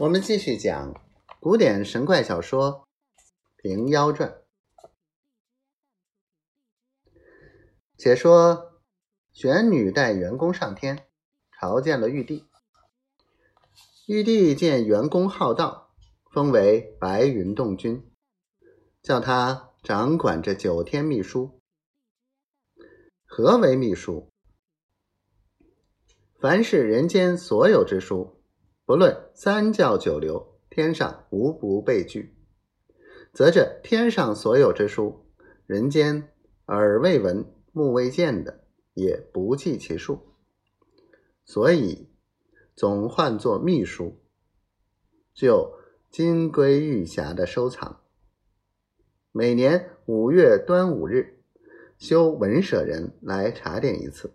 我们继续讲古典神怪小说《平妖传》。且说玄女带员工上天，朝见了玉帝。玉帝见员工好道，封为白云洞君，叫他掌管着九天秘书。何为秘书？凡是人间所有之书。不论三教九流，天上无不被拒，则这天上所有之书，人间耳未闻、目未见的，也不计其数，所以总唤作秘书，就金龟玉匣的收藏。每年五月端午日，修文舍人来查点一次，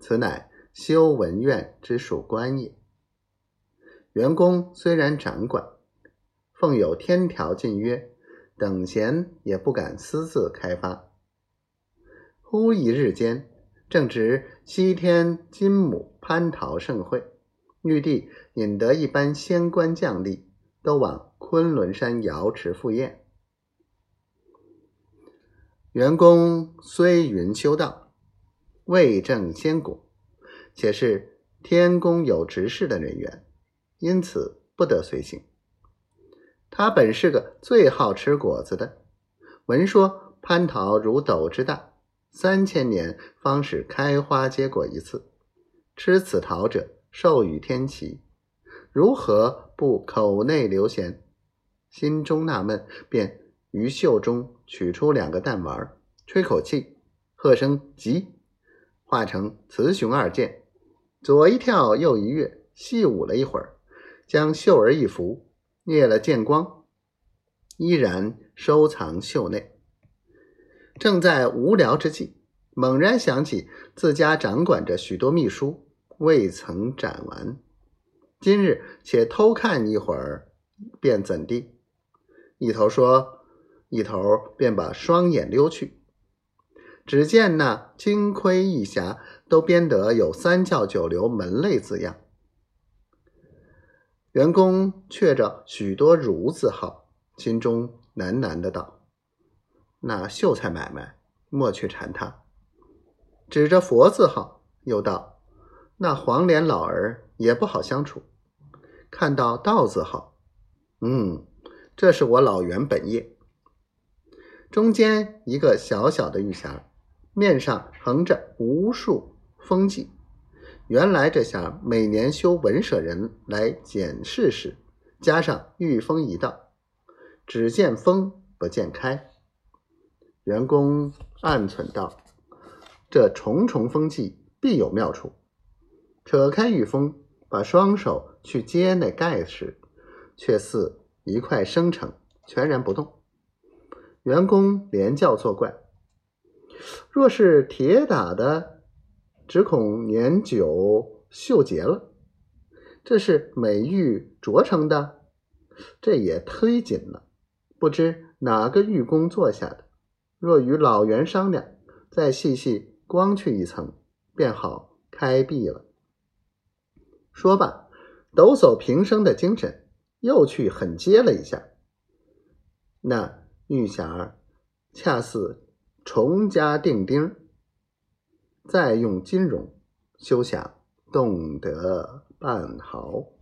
此乃修文院之属官也。员工虽然掌管，奉有天条禁约，等闲也不敢私自开发。忽一日间，正值西天金母蟠桃盛会，玉帝引得一班仙官将吏，都往昆仑山瑶池赴宴。员工虽云修道，未证仙果，且是天宫有执事的人员。因此不得随行。他本是个最好吃果子的。闻说蟠桃如斗之大，三千年方使开花结果一次。吃此桃者，寿与天齐。如何不口内流涎？心中纳闷，便于袖中取出两个弹丸，吹口气，喝声“急”，化成雌雄二剑，左一跳，右一跃，细舞了一会儿。将袖儿一拂，灭了剑光，依然收藏袖内。正在无聊之际，猛然想起自家掌管着许多秘书，未曾展完。今日且偷看一会儿，便怎地？一头说，一头便把双眼溜去。只见那金盔玉匣都编得有三教九流门类字样。员工却着许多“儒”字号，心中喃喃的道：“那秀才买卖，莫去缠他。”指着“佛”字号，又道：“那黄脸老儿也不好相处。”看到“道”字号，嗯，这是我老袁本业。中间一个小小的玉匣，面上横着无数封记。原来这下每年修文舍人来检视时，加上御风一道，只见封不见开。员工暗忖道：“这重重封记必有妙处。”扯开御风，把双手去接那盖时，却似一块生成，全然不动。员工连叫作怪：“若是铁打的。”只恐年久锈结了，这是美玉琢成的，这也忒紧了。不知哪个玉工做下的？若与老袁商量，再细细光去一层，便好开闭了。说罢，抖擞平生的精神，又去狠接了一下。那玉匣儿恰似重加钉钉。再用金融，休想动得半毫。